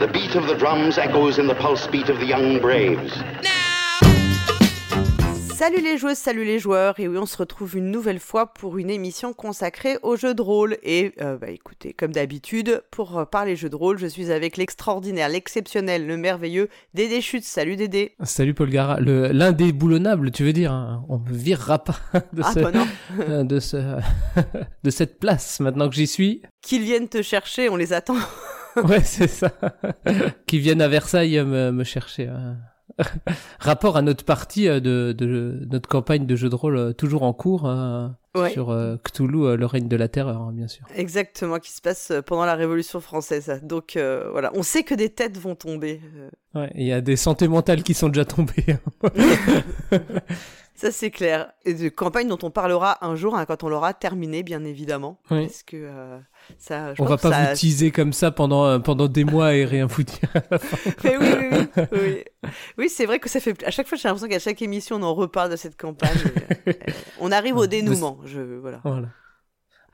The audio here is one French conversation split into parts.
The beat of the drums echoes in the pulse beat of the young braves. Salut les joueuses, salut les joueurs, et oui, on se retrouve une nouvelle fois pour une émission consacrée aux jeux de rôle. Et euh, bah écoutez, comme d'habitude, pour euh, parler jeux de rôle, je suis avec l'extraordinaire, l'exceptionnel, le merveilleux Dédé Chute. Salut Dédé. Salut Paul Gara, le l'indéboulonnable, tu veux dire hein On me virera pas de Ah, ce, bah non. euh, de ce, de cette place maintenant que j'y suis. Qu'ils viennent te chercher, on les attend. Ouais, c'est ça. Qui viennent à Versailles euh, me, me chercher. euh. Rapport à notre partie euh, de, de notre campagne de jeu de rôle toujours en cours euh, Ouais. sur euh, Cthulhu, le règne de la terreur, hein, bien sûr. Exactement, qui se passe pendant la Révolution française. Donc euh, voilà, on sait que des têtes vont tomber. euh, Ouais, il y a des santé mentales qui sont déjà tombées. hein. Ça c'est clair. Et de campagne dont on parlera un jour hein, quand on l'aura terminée, bien évidemment. Oui. Parce que euh, ça. je On va pense que pas ça- vous teaser comme ça pendant euh, pendant des mois et rien vous dire. Mais oui, oui, oui. oui. Oui, c'est vrai que ça fait. À chaque fois, j'ai l'impression qu'à chaque émission, on en reparle de cette campagne. Euh, on arrive au dénouement. Je voilà. Voilà.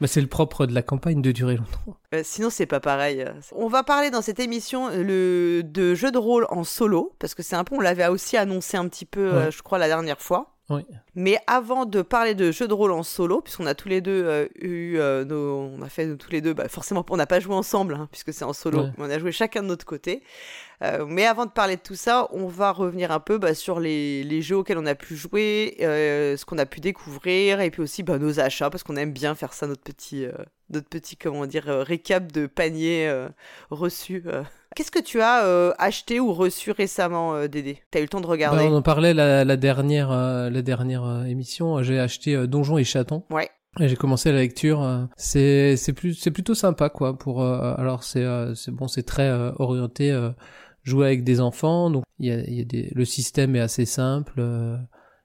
Mais c'est le propre de la campagne de durer longtemps. Euh, sinon, c'est pas pareil. On va parler dans cette émission euh, le de jeux de rôle en solo parce que c'est un peu. On l'avait aussi annoncé un petit peu, euh, je crois, la dernière fois. Oui. Mais avant de parler de jeux de rôle en solo, puisqu'on a tous les deux euh, eu euh, nos, on a fait tous les deux, bah, forcément on n'a pas joué ensemble hein, puisque c'est en solo, Ouais. on a joué chacun de notre côté. Euh, mais avant de parler de tout ça, on va revenir un peu bah, sur les, les jeux auxquels on a pu jouer, ce qu'on a pu découvrir, et puis aussi bah, nos achats, parce qu'on aime bien faire ça, notre petit, notre petit comment dire, récap de panier reçu. Qu'est-ce que tu as euh, acheté ou reçu récemment, euh, Dédé? T'as eu le temps de Bah, regarder? on en parlait la, la dernière euh, la dernière euh, émission. J'ai acheté euh, Donjons et Chatons. Ouais. J'ai commencé la lecture. euh, c'est c'est plus c'est plutôt sympa quoi. Pour euh, alors c'est euh, c'est bon c'est très euh, orienté euh, jouer avec des enfants. Donc il y a, y a des le système est assez simple. euh,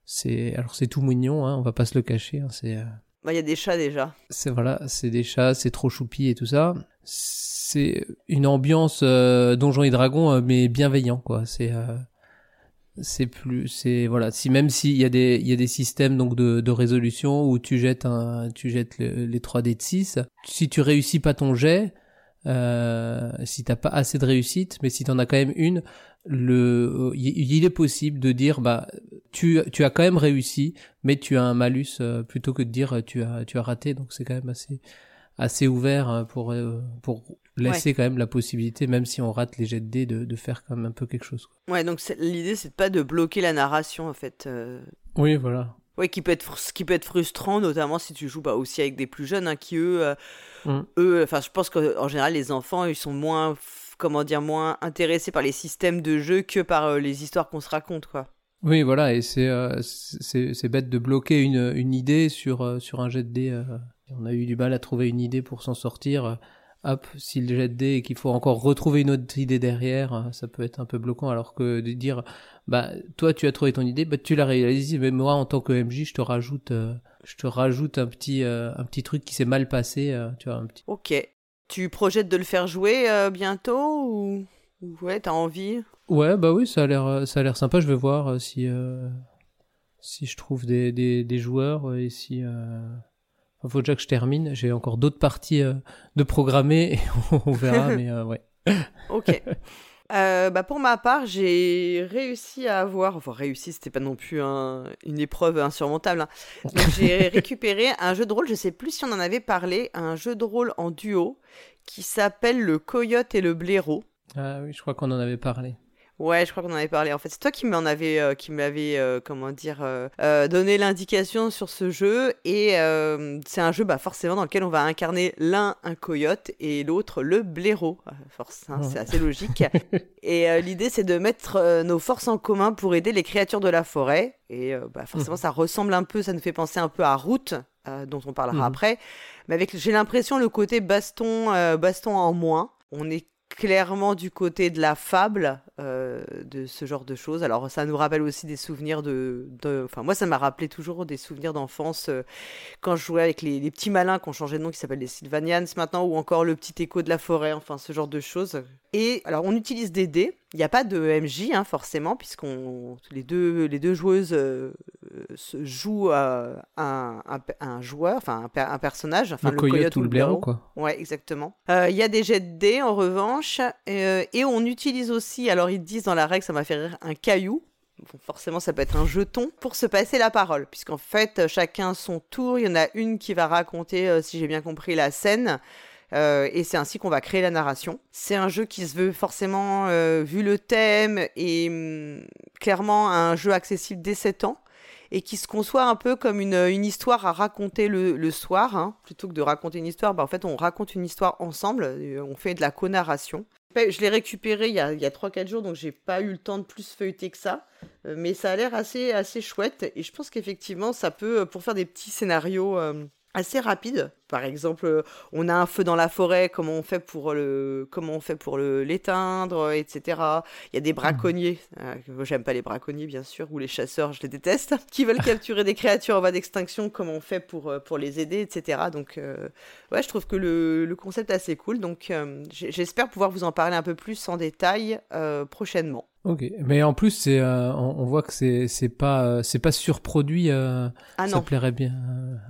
c'est alors c'est tout mignon. Hein, on va pas se le cacher. hein, c'est Bah, Il y a des chats déjà. c'est voilà, c'est des chats, c'est trop choupi et tout ça. C'est une ambiance euh, Donjons et Dragons euh, mais bienveillant quoi. C'est euh, c'est plus c'est voilà, si même s'il y a des il y a des systèmes donc de, de résolution où tu jettes un tu jettes le- les 3 dés de 6, si tu réussis pas ton jet euh, si t'as pas assez de réussite, mais si t'en as quand même une, le, il est possible de dire bah tu tu as quand même réussi, mais tu as un malus euh, plutôt que de dire tu as tu as raté. Donc c'est quand même assez assez ouvert euh, pour euh, pour laisser quand même la possibilité, même si on rate les jets de dés, de, de faire quand même un peu quelque chose. quoi. Ouais, donc l'idée c'est pas de bloquer la narration en fait. euh. Oui, voilà. Ouais, qui peut être ce qui peut être frustrant, notamment si tu joues bah, aussi avec des plus jeunes, hein, qui eux, euh, Mm. eux, enfin je pense qu'en général les enfants ils sont moins, comment dire, moins intéressés par les systèmes de jeu que par euh, les histoires qu'on se raconte quoi. Oui, voilà, et c'est euh, c'est bête de bloquer une une idée sur euh, sur un jet de dés. On a eu du mal à trouver une idée pour s'en sortir. Hop, si le jet de dés et qu'il faut encore retrouver une autre idée derrière, ça peut être un peu bloquant. Alors que de dire, bah toi tu as trouvé ton idée, bah tu l'as réalisé, mais moi en tant que MJ, je te rajoute, je te rajoute un petit euh, un petit truc qui s'est mal passé, euh, tu vois, un petit. Ok. Tu projettes de le faire jouer euh, bientôt ou ou ouais, t'as envie? Ouais, bah oui, ça a l'air, euh, ça a l'air sympa. Je vais voir euh, si euh, si je trouve des des, des joueurs et si. Euh... enfin, faut déjà que je termine. J'ai encore d'autres parties de programmer et on verra. mais ouais. Ok. Euh, bah pour ma part, j'ai réussi à avoir, enfin réussi, c'était pas non plus un- une épreuve insurmontable. hein. Donc j'ai récupéré un jeu de rôle, je sais plus si on en avait parlé, un jeu de rôle en duo qui s'appelle le Coyote et le Blaireau. Ah oui, je crois qu'on en avait parlé. Ouais, je crois qu'on en avait parlé. En fait, c'est toi qui m'en avais, euh, qui m'avait, euh, comment dire, euh, euh, donné l'indication sur ce jeu. Et c'est un jeu, bah, forcément, dans lequel on va incarner l'un un coyote et l'autre le blaireau. Euh, force, hein, c'est assez logique. et l'idée, c'est de mettre nos forces en commun pour aider les créatures de la forêt. Et bah, forcément, ça ressemble un peu, ça nous fait penser un peu à Route, dont on parlera Mhm. après. Mais avec, j'ai l'impression, le côté baston, baston en moins. On est clairement du côté de la fable, euh, de ce genre de choses. Alors ça nous rappelle aussi des souvenirs de... Enfin moi ça m'a rappelé toujours des souvenirs d'enfance euh, quand je jouais avec les, les petits malins qui ont changé de nom, qui s'appellent les Sylvanians maintenant, ou encore le petit écho de la forêt, enfin ce genre de choses. Et alors on utilise des dés, il n'y a pas de MJ hein, forcément, puisqu'on les deux, les deux joueuses euh, se joue euh, un, un, un joueur, enfin un, un personnage, enfin le, coyote, ou le blaireau, quoi. Ouais, exactement. Euh, Il y a des jets de dés en revanche, euh, et on utilise aussi, alors ils disent dans la règle, ça m'a fait rire, un caillou. Bon, forcément, ça peut être un jeton pour se passer la parole, puisqu'en fait, chacun son tour. Il y en a une qui va raconter, euh, si j'ai bien compris, la scène. Euh, et c'est ainsi qu'on va créer la narration. C'est un jeu qui se veut forcément, euh, vu le thème, et hum, clairement un jeu accessible dès 7 ans, et qui se conçoit un peu comme une, histoire à raconter le, soir. hein. Plutôt que de raconter une histoire, bah, en fait on raconte une histoire ensemble, euh, on fait de la co-narration. Je l'ai récupéré il y a, il y a 3-4 jours, donc j'ai pas eu le temps de plus feuilleter que ça. Mais ça a l'air assez, assez chouette, et je pense qu'effectivement ça peut, pour faire des petits scénarios... assez rapide. Par exemple, euh, on a un feu dans la forêt, comment on fait pour le, comment on fait pour le l'éteindre, etc. Il y a des braconniers. euh, J'aime pas les braconniers, bien sûr, ou les chasseurs, je les déteste, qui veulent capturer des créatures en voie d'extinction. Comment on fait pour euh, pour les aider, etc. Donc, euh, ouais, je trouve que le, le concept est assez cool. Donc, euh, j'espère pouvoir vous en parler un peu plus en détail prochainement. Ok, mais en plus c'est, euh, on, on voit que c'est c'est pas euh, c'est pas surproduit. euh, Ah ça non, plairait bien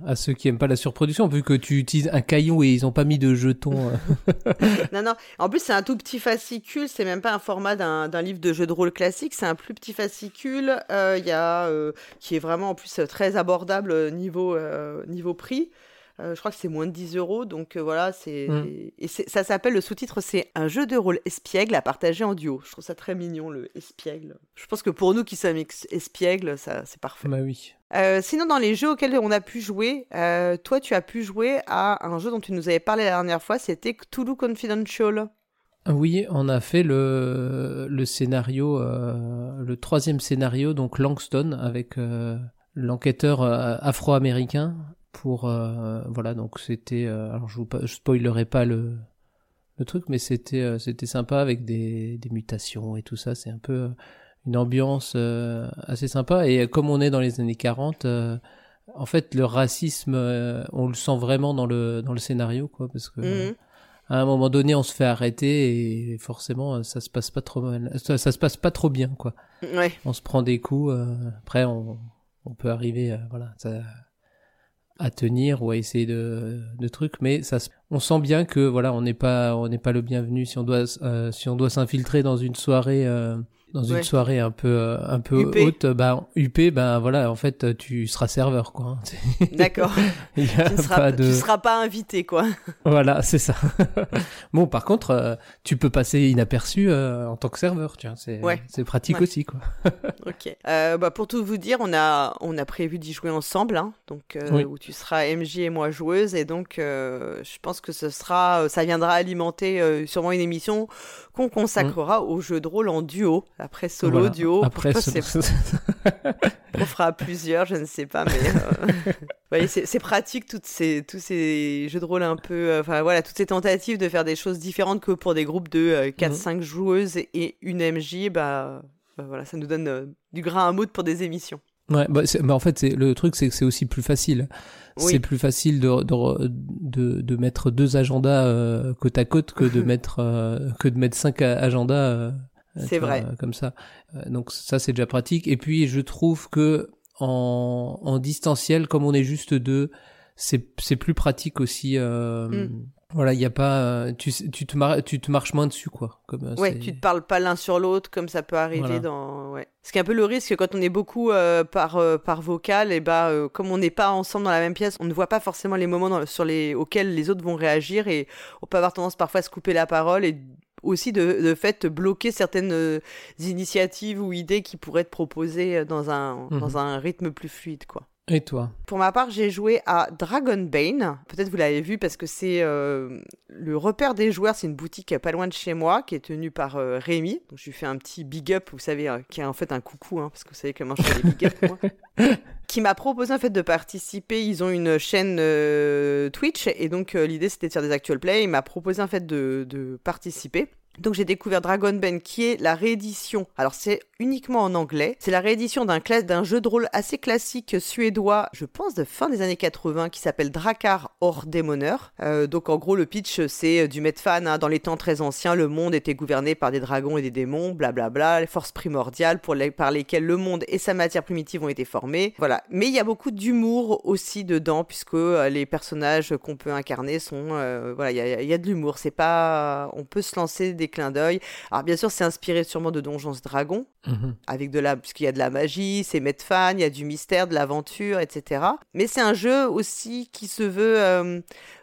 à ceux qui aiment pas la surproduction, vu que tu utilises un caillou et ils ont pas mis de jetons. euh. non, non. En plus, c'est un tout petit fascicule. C'est même pas un format d'un livre de jeu de rôle classique. C'est un plus petit fascicule. euh, y a euh, qui est vraiment en plus euh, très abordable niveau euh, niveau prix. Je crois que c'est moins de 10 euros, donc voilà, c'est Mm. et ça s'appelle le sous-titre, c'est un jeu de rôle espiègle à partager en duo. Je trouve ça très mignon le espiègle. Je pense que pour nous qui sommes espiègles, ça c'est parfait. bah oui. Euh, sinon, dans les jeux auxquels on a pu jouer, euh, toi, tu as pu jouer à un jeu dont tu nous avais parlé la dernière fois, c'était Cthulhu Confidential. Oui, on a fait le scénario, euh, le troisième scénario, donc Langston avec l'enquêteur afro-américain pour voilà donc c'était alors je vous spoilerai pas le truc mais c'était c'était sympa avec des des mutations et tout ça c'est un peu une ambiance euh, assez sympa. Et comme on est dans les années 40 euh, en fait le racisme euh, on le sent vraiment dans le dans le scénario quoi parce que Mhm. à un moment donné on se fait arrêter et forcément euh, ça se passe pas trop mal ça, ça se passe pas trop bien quoi. Ouais, on se prend des coups euh, après on, on peut arriver euh, voilà ça- à tenir ou à essayer de, de trucs mais ça on sent bien que voilà on n'est pas on n'est pas le bienvenu. Si on doit euh, si on doit s'infiltrer dans une soirée euh, dans une Ouais. soirée un peu euh, un peu haute bah huppée ben voilà en fait tu seras serveur quoi hein. d'accord. Tu ne seras, pas de tu seras pas invité, quoi. voilà, c'est ça. bon, par contre, euh, tu peux passer inaperçu euh, en tant que serveur, tu vois, c'est Ouais. c'est pratique Ouais. aussi, quoi. Ok. Euh, bah, pour tout vous dire, on a, on a prévu d'y jouer ensemble, hein, donc Oui. où tu seras MJ et moi joueuse, et donc je pense que ce sera, ça viendra alimenter sûrement une émission qu'on consacrera au jeu de rôle en duo, après solo, Voilà. duo. Après, c'est- on fera à plusieurs, je ne sais pas, mais euh, ouais, c'est pratique toutes ces, tous ces jeux de rôle un peu, euh, enfin voilà, toutes ces tentatives de faire des choses différentes que pour des groupes de 4-5 joueuses et une MJ, bah, bah, voilà, ça nous donne euh, du grain à moudre pour des émissions. Ouais, bah, bah, en fait, c'est le truc, c'est que c'est aussi plus facile. Oui. C'est plus facile de, de, de, de mettre deux agendas euh, côte à côte que de mettre euh, que de mettre cinq agendas. euh, C'est vrai. euh, comme ça. Euh, donc ça, c'est déjà pratique. Et puis, je trouve que en, en distanciel, comme on est juste deux, c'est c'est plus pratique aussi. euh, Mm. Voilà, il y a pas, euh, tu tu te mar- tu te marches moins dessus quoi. Comme euh, Ouais, tu te parles pas l'un sur l'autre comme ça peut arriver Voilà. dans. Ouais. Ce qui est un peu le risque quand on est beaucoup euh, par euh, par vocal, et bah euh, comme on n'est pas ensemble dans la même pièce, on ne voit pas forcément les moments dans- sur les auxquels les autres vont réagir et on peut avoir tendance parfois à se couper la parole et aussi de, de fait bloquer certaines euh, initiatives ou idées qui pourraient être proposées dans un Mhm. dans un rythme plus fluide quoi. Et toi Pour ma part, j'ai joué à Dragonbane. Peut-être vous l'avez vu parce que c'est euh, le repère des joueurs. C'est une boutique pas loin de chez moi qui est tenue par euh, Rémi. Donc je lui fais un petit big up, vous savez, euh, qui est en fait un coucou, hein, parce que vous savez comment je fais les big up moi. qui m'a proposé en fait de participer. Ils ont une chaîne euh, Twitch et donc euh, l'idée c'était de faire des actual play. Il m'a proposé en fait de, de participer. Donc j'ai découvert Dragon Ben qui est la réédition. Alors c'est uniquement en anglais. C'est la réédition d'un jeu de rôle assez classique suédois, je pense de fin des années 80, qui s'appelle Drakar hors démoneur. Euh, donc en gros, le pitch, c'est du Medfan. Hein. Dans les temps très anciens, le monde était gouverné par des dragons et des démons, blablabla, les forces primordiales pour les, par lesquelles le monde et sa matière primitive ont été formés. Voilà. Mais il y a beaucoup d'humour aussi dedans, puisque euh, les personnages qu'on peut incarner sont... Euh, voilà, il y a, de l'humour. C'est pas... On peut se lancer des clins d'œil. Alors bien sûr, c'est inspiré sûrement de Donjons Dragons, mhm. avec de la... puisqu'il y a de la magie, c'est Medfan, il y a du mystère, de l'aventure, etc. Mais c'est un jeu aussi qui se veut... Euh,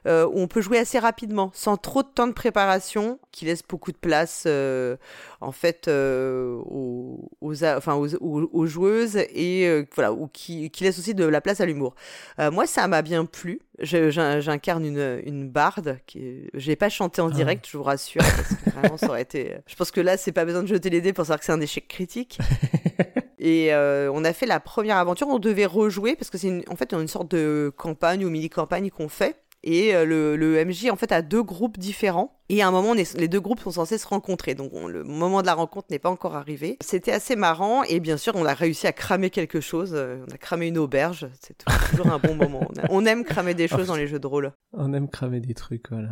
euh, où on peut jouer assez rapidement, sans trop de temps de préparation, qui laisse beaucoup de place euh, en fait euh, aux, enfin, aux, joueuses et voilà, ou qui, qui, laisse aussi de la place à l'humour. moi, ça m'a bien plu. J'incarne une, une barde. Qui... Je n'ai pas chanté en ah. direct, je vous rassure, parce que vraiment, ça aurait été. Je pense que là, c'est pas besoin de jeter les dés pour savoir que c'est un échec critique. Et on a fait la première aventure, on devait rejouer parce que c'est en fait une sorte de campagne ou mini-campagne qu'on fait. Et euh, le, le, MJ, en fait, a deux groupes différents. Et à un moment, les deux groupes sont censés se rencontrer. Donc, le moment de la rencontre n'est pas encore arrivé. C'était assez marrant. Et bien sûr, on a réussi à cramer quelque chose. Euh, on a cramé une auberge. C'est toujours un bon moment. On, aime cramer des choses dans les jeux de rôle. On aime cramer des trucs, voilà.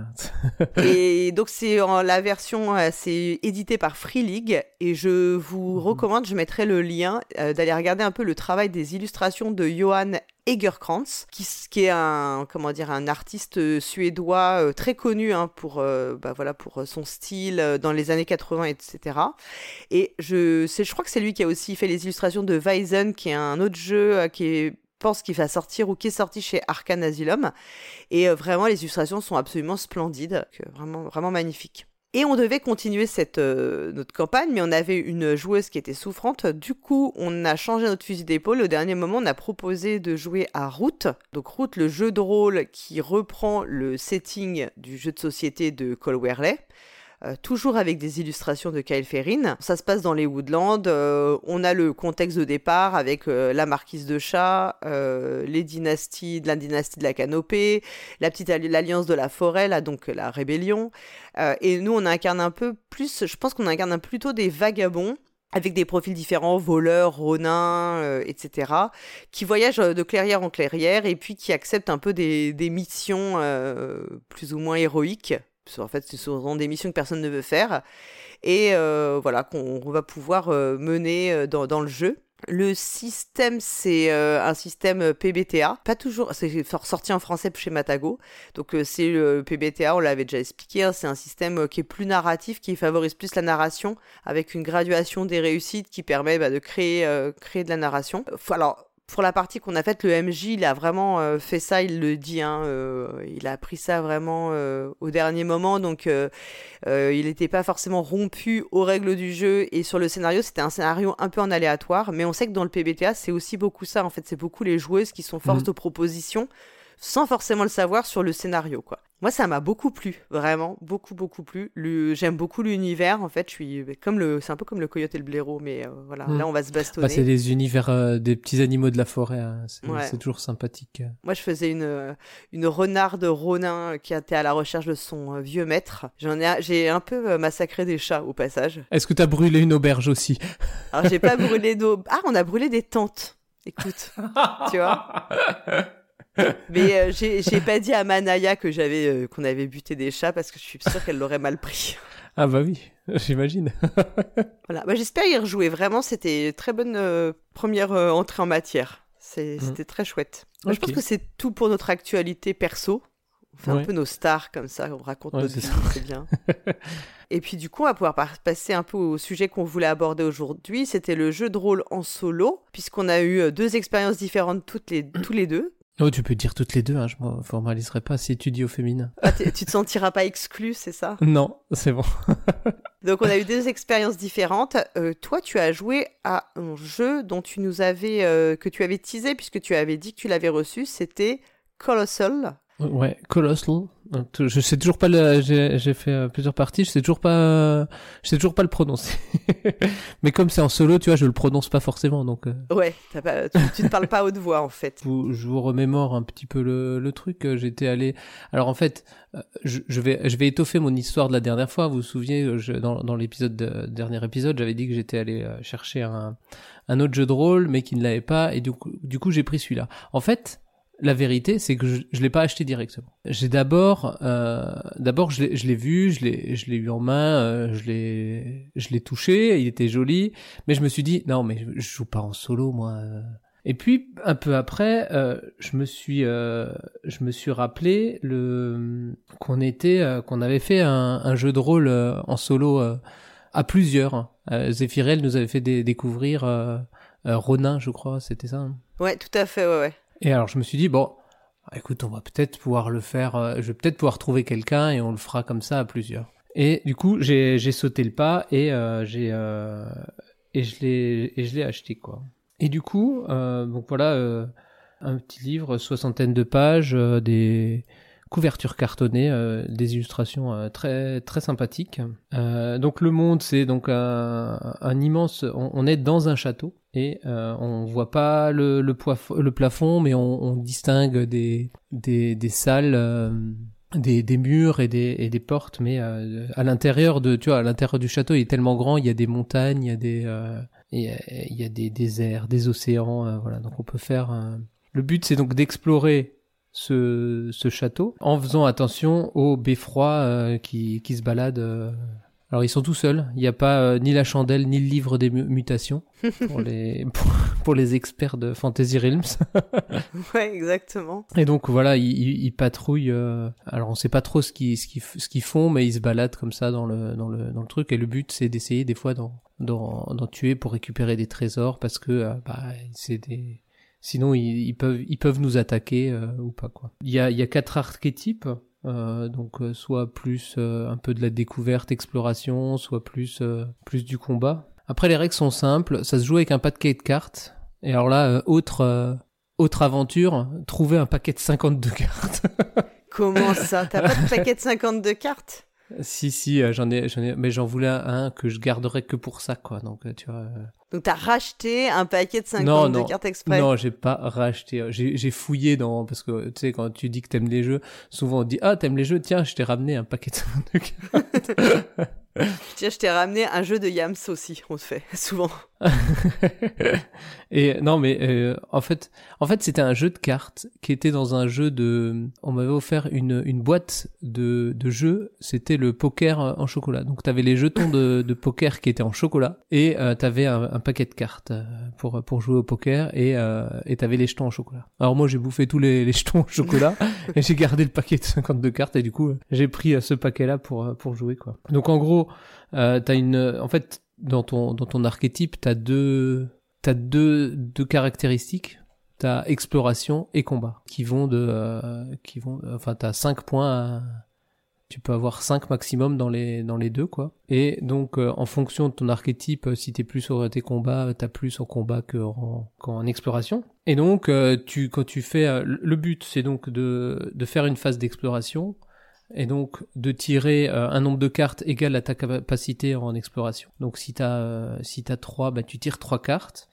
et donc, c'est la version, euh, c'est édité par Free League. Et je vous mhm. recommande, je mettrai le lien, d'aller regarder un peu le travail des illustrations de Johan Egerkrantz, qui, qui, est un comment dire un artiste euh, suédois euh, très connu hein, pour euh, bah, voilà pour son style dans les années 80 etc. Et je je crois que c'est lui qui a aussi fait les illustrations de Weizen, qui est un autre jeu qui est pense qu'il va sortir ou qui est sorti chez Arcan Asylum. Et vraiment, les illustrations sont absolument splendides, vraiment, vraiment magnifiques. Et on devait continuer cette, euh, notre campagne, mais on avait une joueuse qui était souffrante. Du coup, on a changé notre fusil d'épaule. Au dernier moment, on a proposé de jouer à Route. Donc Route, le jeu de rôle qui reprend le setting du jeu de société de Cole Werley. Euh, toujours avec des illustrations de Kyle Ferrin. Ça se passe dans les Woodlands. Euh, on a le contexte de départ avec euh, la marquise de chat, les dynasties, la dynastie de la canopée, la petite alliance de la forêt, là donc la rébellion. et nous, on incarne un peu plus, je pense qu'on incarne plutôt des vagabonds avec des profils différents, voleurs, ronins, etc., qui voyagent de clairière en clairière et puis qui acceptent un peu des missions plus ou moins héroïques en fait, ce sont des missions que personne ne veut faire. Et euh, voilà, qu'on va pouvoir euh, mener euh, dans, le jeu. Le système, c'est un système PBTA. Pas toujours, c'est sorti en français chez Matago. Donc, c'est le PBTA, on l'avait déjà expliqué. Hein, c'est un système qui est plus narratif, qui favorise plus la narration, avec une graduation des réussites qui permet bah, de créer, créer de la narration. Alors, pour la partie qu'on a faite, le MJ, il a vraiment euh, fait ça, il le dit, hein, euh, il a pris ça vraiment euh, au dernier moment, donc il n'était pas forcément rompu aux règles du jeu et sur le scénario, c'était un scénario un peu en aléatoire, mais on sait que dans le PBTA, c'est aussi beaucoup ça, en fait, c'est beaucoup les joueuses qui sont force mmh. de proposition sans forcément le savoir sur le scénario, quoi. Moi, ça m'a beaucoup plu, vraiment, beaucoup, beaucoup plu. J'aime beaucoup l'univers, en fait. Je suis comme le, c'est un peu comme le coyote et le blaireau, mais euh, voilà, hmm. là, on va se bastonner. Bah, c'est des univers euh, des petits animaux de la forêt. Hein. C'est toujours sympathique. Moi, je faisais une une renarde ronin qui était à la recherche de son euh, vieux maître. J'en ai, j'ai un peu massacré des chats au passage. Est-ce que tu as brûlé une auberge aussi? Alors, j'ai pas brûlé d'eau. Ah, on a brûlé des tentes. Écoute, tu vois. Mais euh, j'ai pas dit à Manaya que j'avais euh, qu'on avait buté des chats parce que je suis sûre qu'elle l'aurait mal pris. Ah bah oui, j'imagine. voilà, bah, j'espère y rejouer. Vraiment, c'était très bonne euh, première entrée en matière. Mmh. C'était très chouette. Je pense que c'est tout pour notre actualité perso. On fait un peu nos stars comme ça, on raconte notre vie, c'est bien. Et puis du coup, on va pouvoir passer un peu au sujet qu'on voulait aborder aujourd'hui. C'était le jeu de rôle en solo, puisqu'on a eu deux expériences différentes toutes les, tous les deux. Oh, tu peux dire toutes les deux, hein, je me formaliserai pas si tu dis au féminin. Ah, tu te sentiras pas exclu, c'est ça? Non, c'est bon. Donc on a eu deux expériences différentes. Euh, toi, tu as joué à un jeu dont tu nous avais, euh, que tu avais teasé puisque tu avais dit que tu l'avais reçu. C'était Colossal. Ouais, Colossal. Je sais toujours pas le, j'ai fait euh, plusieurs parties, je sais toujours pas, je sais toujours pas le prononcer. Mais comme c'est en solo, tu vois, je le prononce pas forcément, donc. Euh. Ouais, pas, tu, ne parles pas haute voix en fait. je vous remémore un petit peu le, le truc. Euh, j'étais allé. Alors en fait, je, je, vais, je vais étoffer mon histoire de la dernière fois. Vous vous souvenez, je, dans, dans l'épisode dernier épisode, j'avais dit que j'étais allé chercher un, un autre jeu de rôle, mais qui ne l'avait pas, et du coup, du coup, j'ai pris celui-là. En fait la vérité, c'est que je, je l'ai pas acheté directement. J'ai d'abord, euh, d'abord, je l'ai vu, je l'ai, je l'ai eu en main, euh, je l'ai, je l'ai touché, il était joli, mais je me suis dit non, mais je, joue pas en solo, moi. Et puis un peu après, euh, je me suis, euh, je me suis rappelé le qu'on était, euh, qu'on avait fait un, un, jeu de rôle en solo à plusieurs. Zéphirel nous avait fait découvrir Ronin, je crois, c'était ça. Hein? Ouais, tout à fait, ouais, ouais. Et alors je me suis dit, bon, écoute, on va peut-être pouvoir le faire, euh, je vais peut-être pouvoir trouver quelqu'un et on le fera comme ça à plusieurs. Et du coup, j'ai sauté le pas et euh, euh, et je l'ai acheté quoi. Et du coup, donc voilà, un petit livre, soixantaine de pages, des couvertures cartonnées, des illustrations très très sympathiques. donc le monde, c'est donc un, un immense. on, est dans un château et euh, on voit pas le, le, le plafond, mais on, on distingue des, des, des salles, euh, des, des, murs et des, et des portes, mais euh, à l'intérieur de, tu vois, à l'intérieur du château, il est tellement grand, il y a des montagnes, il y a des, euh, il y a des déserts, des océans, voilà. Donc on peut faire. Le but, c'est donc d'explorer ce, ce château en faisant attention aux beffrois qui, qui se baladent alors ils sont tout seuls, il n'y a pas euh, ni la chandelle ni le livre des mutations pour les pour, les experts de Fantasy Realms. ouais, exactement. Et donc voilà, ils, ils, patrouillent. Euh, alors on sait pas trop ce qu'ils ce qu'ils ce qu'ils font, mais ils se baladent comme ça dans le dans le dans le truc. Et le but c'est d'essayer des fois d'en d'en tuer pour récupérer des trésors parce que euh, bah c'est des sinon ils, peuvent ils peuvent nous attaquer ou pas quoi. Il y a il y a quatre archétypes. Euh, donc euh, soit plus euh, un peu de la découverte, exploration, soit plus plus du combat. Après les règles sont simples, ça se joue avec un paquet de cartes. Et alors là, autre autre aventure, trouver un paquet de 52 cartes. Comment ça? T'as pas de paquet de 52 cartes? Si, si, j'en ai, j'en ai, mais j'en voulais un que je garderais que pour ça, quoi. Donc, tu vois. Donc t'as racheté un paquet de 52 cartes exprès Non, j'ai pas racheté. J'ai fouillé dans parce que tu sais quand tu dis que t'aimes les jeux, souvent on dit ah t'aimes les jeux, tiens je t'ai ramené un paquet de 52 cartes. Tiens, je t'ai ramené un jeu de Yams aussi, on se fait souvent. et non, mais euh, en fait, en fait, c'était un jeu de cartes qui était dans un jeu de. On m'avait offert une, une boîte de, de jeux. C'était le poker en chocolat. Donc, t'avais les jetons de, de poker qui étaient en chocolat et euh, t'avais un, un, paquet de cartes euh, pour pour jouer au poker et euh, et t'avais les jetons en chocolat. Alors moi, j'ai bouffé tous les, les jetons en chocolat et j'ai gardé le paquet de 52 cartes et du coup, j'ai pris ce paquet-là pour pour jouer quoi. Donc en gros euh, t'as une, en fait, dans ton dans ton archétype, t'as deux t'as deux deux caractéristiques. T'as exploration et combat qui vont de euh, qui vont enfin t'as cinq points tu peux avoir 5 maximum dans les dans les deux quoi. Et donc euh, en fonction de ton archétype si t'es plus sur tes combats t'as plus en combat que en, qu'en exploration. Et donc tu quand tu fais le but c'est donc de de faire une phase d'exploration et donc de tirer euh, un nombre de cartes égal à ta capacité en exploration. Donc si t'as euh, si t'as trois, bah tu tires trois cartes.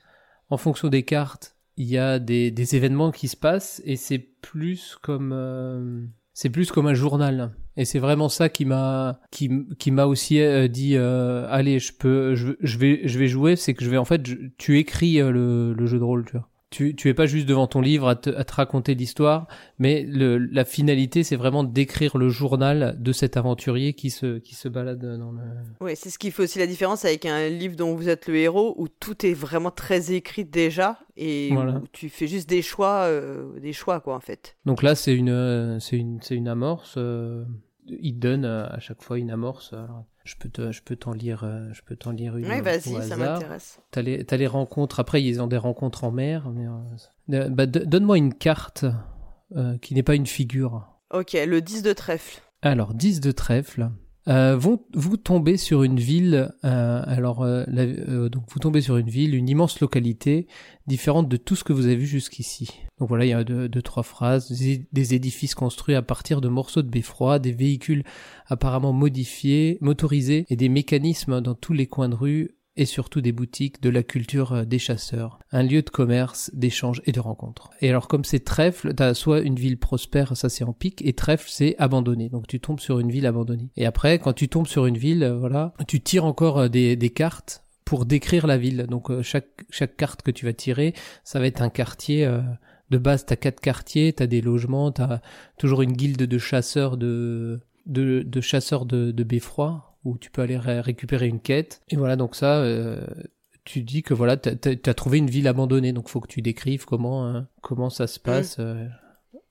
En fonction des cartes, il y a des, des événements qui se passent et c'est plus comme euh, c'est plus comme un journal. Et c'est vraiment ça qui m'a qui, qui m'a aussi dit allez je peux je, je vais je vais jouer c'est que je vais en fait tu écris le, le jeu de rôle tu vois tu, tu es pas juste devant ton livre à te, à te raconter l'histoire, mais le, la finalité, c'est vraiment d'écrire le journal de cet aventurier qui se, qui se balade dans le... Oui, c'est ce qui fait aussi la différence avec un livre dont vous êtes le héros, où tout est vraiment très écrit déjà, et où tu fais juste des choix, euh, des choix, quoi, en fait. Donc là, c'est une, c'est une, c'est une amorce, euh, il donne à chaque fois une amorce. Je peux te, je peux t'en lire, euh, je peux t'en lire une. Oui, vas-y, ça m'intéresse. T'as les, as les rencontres. Après, ils ont des rencontres en mer. Mais, euh, bah, donne-moi une carte euh, qui n'est pas une figure. Ok, le 10 de trèfle. Alors, 10 de trèfle. Euh, vous tombez sur une ville, euh, alors euh, euh, donc vous tombez sur une ville, une immense localité différente de tout ce que vous avez vu jusqu'ici. Donc voilà, il y a deux, deux trois phrases, des, des édifices construits à partir de morceaux de beffroi, des véhicules apparemment modifiés, motorisés et des mécanismes dans tous les coins de rue et surtout des boutiques, de la culture euh, des chasseurs, un lieu de commerce, d'échange et de rencontres. Et alors comme c'est trèfle, t'as soit une ville prospère, ça c'est en pic, et trèfle c'est abandonné, donc tu tombes sur une ville abandonnée. Et après, quand tu tombes sur une ville, euh, voilà, tu tires encore euh, des, des cartes pour décrire la ville. Donc chaque chaque carte que tu vas tirer, ça va être un quartier. euh, de base, t'as quatre quartiers, t'as des logements, t'as toujours une guilde de chasseurs de de, de chasseurs de, de beffroi où tu peux aller ré- récupérer une quête. Et voilà, donc ça, euh, tu dis que voilà, t'as as, trouvé une ville abandonnée, donc faut que tu décrives comment euh, comment ça se passe. euh,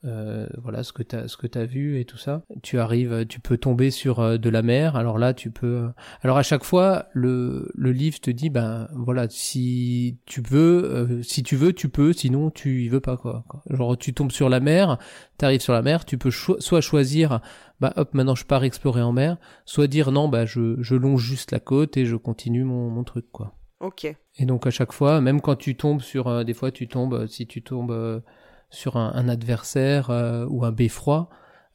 euh, voilà ce que t'as ce que t'as vu et tout ça tu arrives tu peux tomber sur euh, de la mer alors là tu peux euh, alors à chaque fois le le livre te dit ben voilà si tu veux euh, si tu veux tu peux sinon tu y veux pas quoi, quoi. genre tu tombes sur la mer t'arrives sur la mer tu peux cho- soit choisir bah hop maintenant je pars explorer en mer soit dire non bah je je longe juste la côte et je continue mon mon truc quoi Ok. et donc à chaque fois, même quand tu tombes sur, euh, des fois tu tombes, si tu tombes euh, sur un, un adversaire euh, ou un beffroi,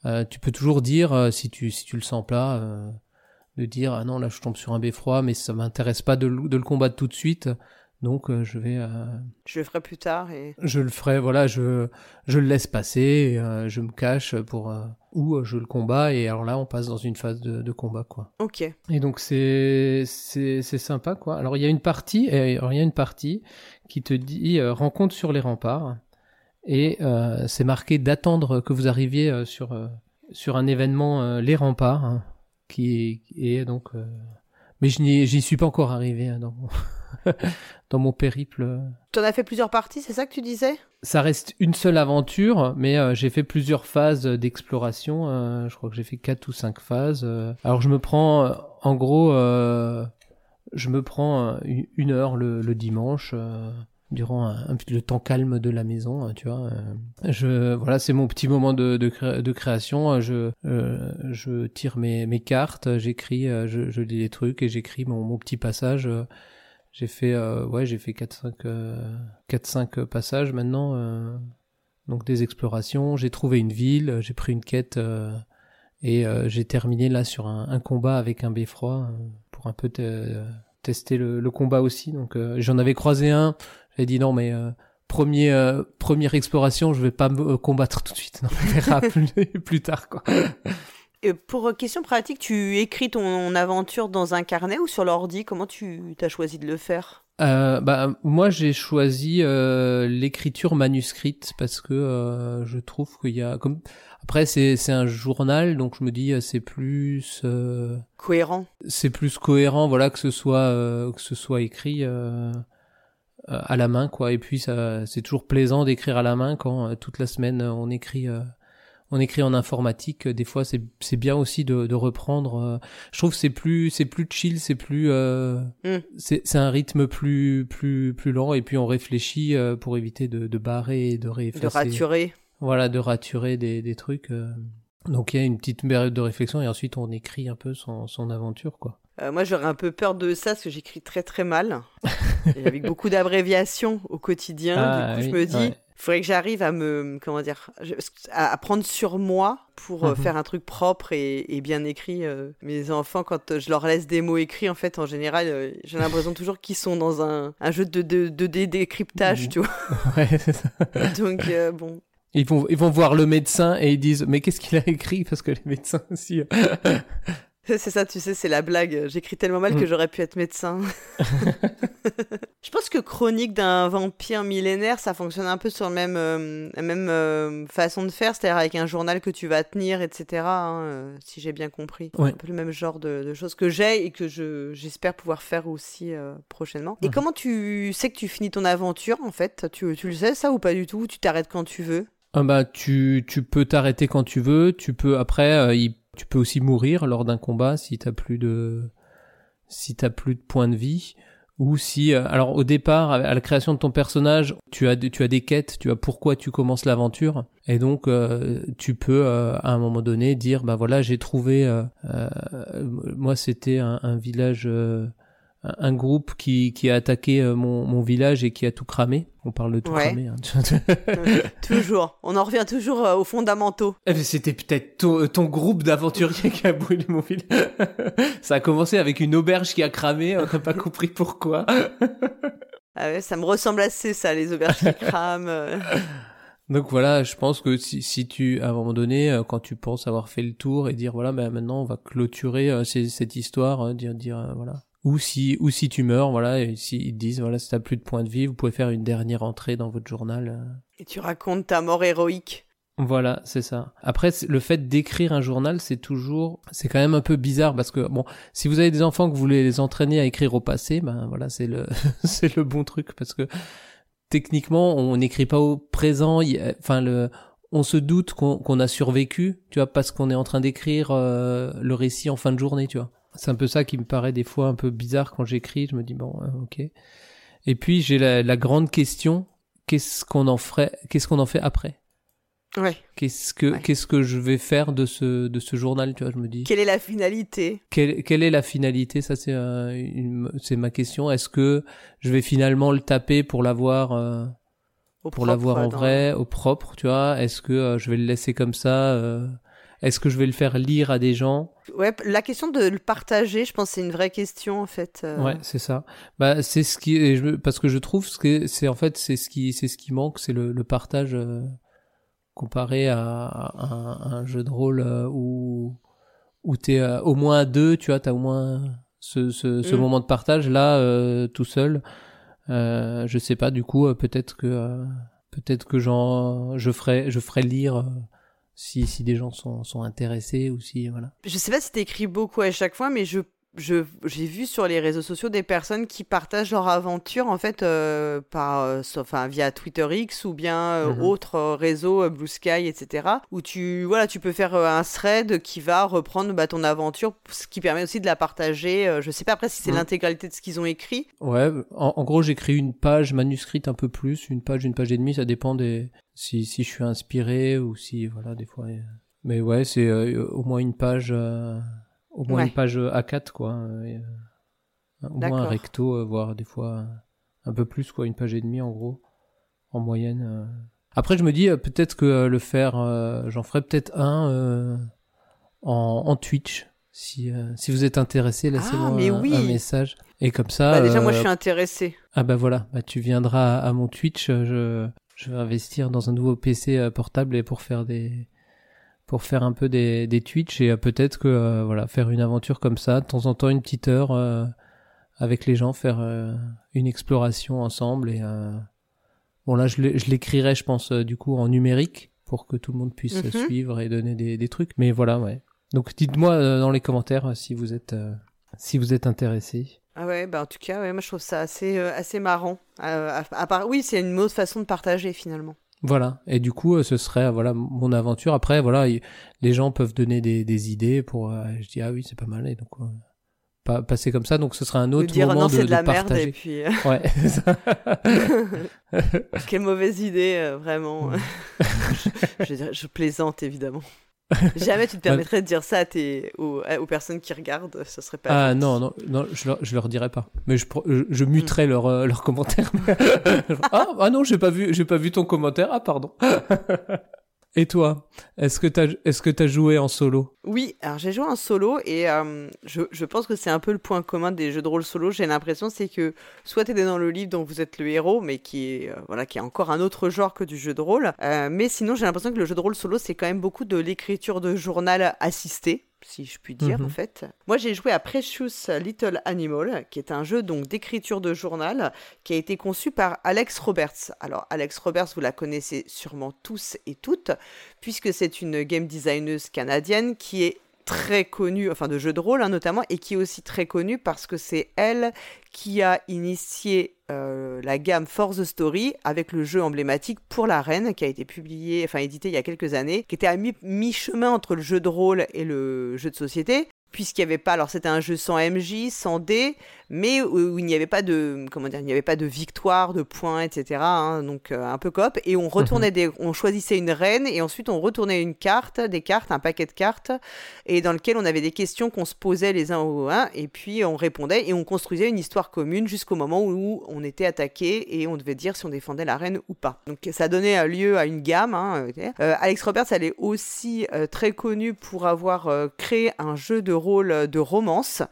euh, tu peux toujours dire, euh, si tu si tu le sens plat, de dire ah non là je tombe sur un beffroi, mais ça m'intéresse pas de, le- de le combattre tout de suite, donc je vais, Je le ferai plus tard et. je le ferai, voilà, je je le laisse passer, et, je me cache pour ou je le combats et alors là on passe dans une phase de, de combat quoi. Ok. Et donc c'est c'est sympa quoi. Alors il y a une partie alors il y a une partie qui te dit euh, rencontre sur les remparts et euh, c'est marqué d'attendre que vous arriviez euh, sur euh, sur un événement euh, les remparts hein, qui est donc euh, mais je n'y suis pas encore arrivé hein, dans mon dans mon périple. T'en as fait plusieurs parties, c'est ça que tu disais? Ça reste une seule aventure, mais euh, j'ai fait plusieurs phases d'exploration. euh, je crois que j'ai fait quatre ou cinq phases. euh. Alors je me prends, en gros, euh, je me prends une- une heure le, le dimanche. euh, durant un, un le temps calme de la maison, hein, tu vois. euh. je voilà, c'est mon petit moment de, de, cré- de création. euh, Je euh, je tire mes, mes cartes, j'écris, je, je lis les trucs et j'écris mon, mon petit passage. J'ai fait ouais, j'ai fait 4 5 4 5 passages maintenant donc des explorations, j'ai trouvé une ville, j'ai pris une quête et j'ai terminé là sur un, combat avec un beffroi pour un peu te- tester le, le combat aussi. Donc j'en avais croisé un, j'avais dit non mais euh, premier euh, première exploration, je vais pas me euh, combattre tout de suite, non, on verra plus, plus tard quoi. Et pour question pratique, tu écris ton aventure dans un carnet ou sur l'ordi? Comment tu as choisi de le faire? Euh, bah moi j'ai choisi euh, l'écriture manuscrite parce que euh, je trouve qu'il y a comme après c'est c'est un journal donc je me dis c'est plus Cohérent. c'est plus cohérent voilà que ce soit que ce soit écrit à la main quoi et puis ça c'est toujours plaisant d'écrire à la main quand euh, toute la semaine euh, on écrit euh, on écrit en informatique euh, des fois c'est c'est bien aussi de, de reprendre euh, je trouve que c'est plus c'est plus chill c'est plus euh, Mm. c'est c'est un rythme plus plus plus lent et puis on réfléchit euh, pour éviter de, de barrer et de De réeffacer raturer. voilà de raturer des, des trucs euh. donc il y a une petite période de réflexion et ensuite on écrit un peu son, son aventure quoi Euh, moi, j'aurais un peu peur de ça parce que j'écris très très mal. Et avec beaucoup d'abréviations au quotidien. Ah, du coup, oui, je me dis, il ouais. faudrait que j'arrive à me. Comment dire À, à prendre sur moi pour euh, Mhm. faire un truc propre et, et bien écrit. euh. Mes enfants, quand je leur laisse des mots écrits, en fait, en général, euh, j'ai l'impression toujours qu'ils sont dans un, un jeu de, de, de, dé- décryptage, Mhm. tu vois. ouais c'est ça Donc, bon. Ils vont, ils vont voir le médecin et ils disent mais qu'est-ce qu'il a écrit? Parce que les médecins aussi. Euh, C'est ça, tu sais, c'est la blague. J'écris tellement mal que Mm. j'aurais pu être médecin. Je pense que Chronique d'un vampire millénaire, ça fonctionne un peu sur le même, euh, la même euh, façon de faire, c'est-à-dire avec un journal que tu vas tenir, etc. hein, euh, si j'ai bien compris. Ouais. Un peu le même genre de, de choses que j'ai et que je j'espère pouvoir faire aussi euh, prochainement. Et Mhm. comment tu sais que tu finis ton aventure en fait? Tu, tu le sais ça ou pas du tout? Tu t'arrêtes quand tu veux? Ah bah tu, tu peux t'arrêter quand tu veux. Tu peux après euh, il- tu peux aussi mourir lors d'un combat si t'as plus de si t'as plus de points de vie ou si euh, alors au départ à la création de ton personnage tu as des quêtes tu as pourquoi tu commences l'aventure et donc euh, tu peux euh, à un moment donné dire bah voilà j'ai trouvé moi c'était un, village un groupe qui, qui a attaqué euh, mon, mon village et qui a tout cramé. On parle de tout cramé. Hein. toujours. On en revient toujours euh, aux fondamentaux. Eh, c'était peut-être ton, ton, groupe d'aventuriers qui a brûlé mon village. ça a commencé avec une auberge qui a cramé. On n'a pas compris pourquoi. ah ouais, ça me ressemble assez ça, les auberges qui crament. Donc voilà, je pense que si, si tu, à un moment donné, euh, quand tu penses avoir fait le tour et dire voilà, ben maintenant on va clôturer cette histoire, dire dire voilà, ou si ou si tu meurs voilà et si ils disent voilà si t'as plus de points de vie vous pouvez faire une dernière entrée dans votre journal euh. et tu racontes ta mort héroïque. Voilà c'est ça. Après le fait d'écrire un journal c'est toujours c'est quand même un peu bizarre parce que bon si vous avez des enfants que vous voulez les entraîner à écrire au passé ben voilà c'est le c'est le bon truc parce que techniquement on n'écrit pas au présent enfin le on se doute qu'on a survécu tu vois parce qu'on est en train d'écrire euh, le récit en fin de journée tu vois c'est un peu ça qui me paraît des fois un peu bizarre quand j'écris. Je me dis bon, euh, ok. Et puis j'ai la, grande question qu'est-ce qu'on en ferait Qu'est-ce qu'on en fait après? Ouais. Qu'est-ce que qu'est-ce que je vais faire de ce de ce journal Tu vois, je me dis. Quelle est la finalité? Quelle, quelle est la finalité? Ça c'est euh, c'est ma question. Est-ce que je vais finalement le taper pour l'avoir euh, pour l'avoir en vrai, au propre, tu vois? Est-ce que je vais le laisser comme ça est-ce que je vais le faire lire à des gens? Ouais, la question de le partager, je pense, c'est une vraie question en fait. Euh. Ouais, c'est ça. Bah, c'est ce qui, parce que je trouve que c'est en fait c'est ce qui, c'est ce qui manque, c'est le, partage euh, comparé à, un, jeu de rôle euh, où où t'es au moins à deux, tu vois, t'as au moins ce, ce, ce mm. moment de partage là tout seul. je sais pas, du coup, peut-être que peut-être que j'en, je ferai, je ferai lire si, si des gens sont, sont intéressés ou si voilà. Je sais pas si t'écris beaucoup à chaque fois, mais je j'ai vu sur les réseaux sociaux des personnes qui partagent leur aventure en fait euh, par euh, enfin via Twitter X ou bien euh, mhm. autres réseaux Blue Sky etc où tu voilà tu peux faire un thread qui va reprendre bah, ton aventure ce qui permet aussi de la partager je sais pas après si c'est l'intégralité de ce qu'ils ont écrit ouais en, en gros j'écris une page manuscrite un peu plus une page une page et demie ça dépend des si si je suis inspiré ou si voilà des fois mais ouais c'est au moins une page au moins une page A4 quoi euh, au moins un recto euh, voire des fois un peu plus quoi une page et demie en gros en moyenne euh. après je me dis peut-être que le faire j'en ferai peut-être un en, en, Twitch si si vous êtes intéressé laissez-moi ah, un, message. Et comme ça bah, déjà moi je suis intéressé. Ah bah voilà. Bah tu viendras à, mon Twitch je je vais investir dans un nouveau PC portable et pour faire des pour faire un peu des, des Twitch et euh, peut-être que euh, voilà faire une aventure comme ça de temps en temps une petite heure euh, avec les gens faire une exploration ensemble et bon là je l'écrirai je pense du coup en numérique pour que tout le monde puisse mhm. suivre et donner des, des trucs mais voilà ouais donc dites-moi dans les commentaires si vous êtes si vous êtes intéressé ah ouais, bah en tout cas, ouais, moi je trouve ça assez, assez marrant. à, part, oui, c'est une autre façon de partager finalement. Voilà. Et du coup, euh, ce serait euh, voilà mon aventure. Après, voilà, les gens peuvent donner des, des idées pour. Euh, je dis ah oui, c'est pas mal. Et donc pas passer comme ça. Donc ce sera un autre dire, moment non, de, de, la Merde et puis. Ouais. Quelle mauvaise idée, vraiment. je, je plaisante évidemment. Jamais tu te permettrais de dire ça à tes, aux, personnes qui regardent, ce serait pas. Ah non, non, non, je leur, je leur dirais pas. Mais je, je, muterais mm. leurs leur commentaires. ah, ah non, j'ai pas vu, j'ai pas vu ton commentaire. Ah pardon. Et toi, est-ce que que t'as joué en solo? Oui, alors j'ai joué en solo et euh, je, pense que c'est un peu le point commun des jeux de rôle solo. J'ai l'impression c'est que soit t'es dans le livre dont vous êtes le héros, mais qui est euh, voilà qui est encore un autre genre que du jeu de rôle. Euh, mais sinon j'ai l'impression que le jeu de rôle solo c'est quand même beaucoup de l'écriture de journal assisté si je puis dire, en mhm. fait. Moi, j'ai joué à Precious Little Animal, qui est un jeu donc d'écriture de journal, qui a été conçu par Alex Roberts. Alors, Alex Roberts, vous la connaissez sûrement tous et toutes, puisque c'est une game designeuse canadienne qui est très connue, enfin de jeux de rôle hein, notamment, et qui est aussi très connue parce que c'est elle qui a initié euh, la gamme For the Story avec le jeu emblématique Pour la Reine qui a été publié, enfin édité il y a quelques années, qui était à mi-chemin entre le jeu de rôle et le jeu de société. puisqu'il n'y avait pas, alors c'était un jeu sans MJ, sans D, mais où, il n'y avait pas de, comment dire, il n'y avait pas de victoire, de points, etc. Hein, donc euh, un peu cop. Et on retournait mhm. des, on choisissait une reine et ensuite on retournait une carte, des cartes, un paquet de cartes, et dans lequel on avait des questions qu'on se posait les uns aux uns, et puis on répondait et on construisait une histoire commune jusqu'au moment où on était attaqué et on devait dire si on défendait la reine ou pas. Donc ça donnait lieu à une gamme. Hein, euh, Alex Roberts, elle est aussi euh, très connue pour avoir créé un jeu de rôle de romance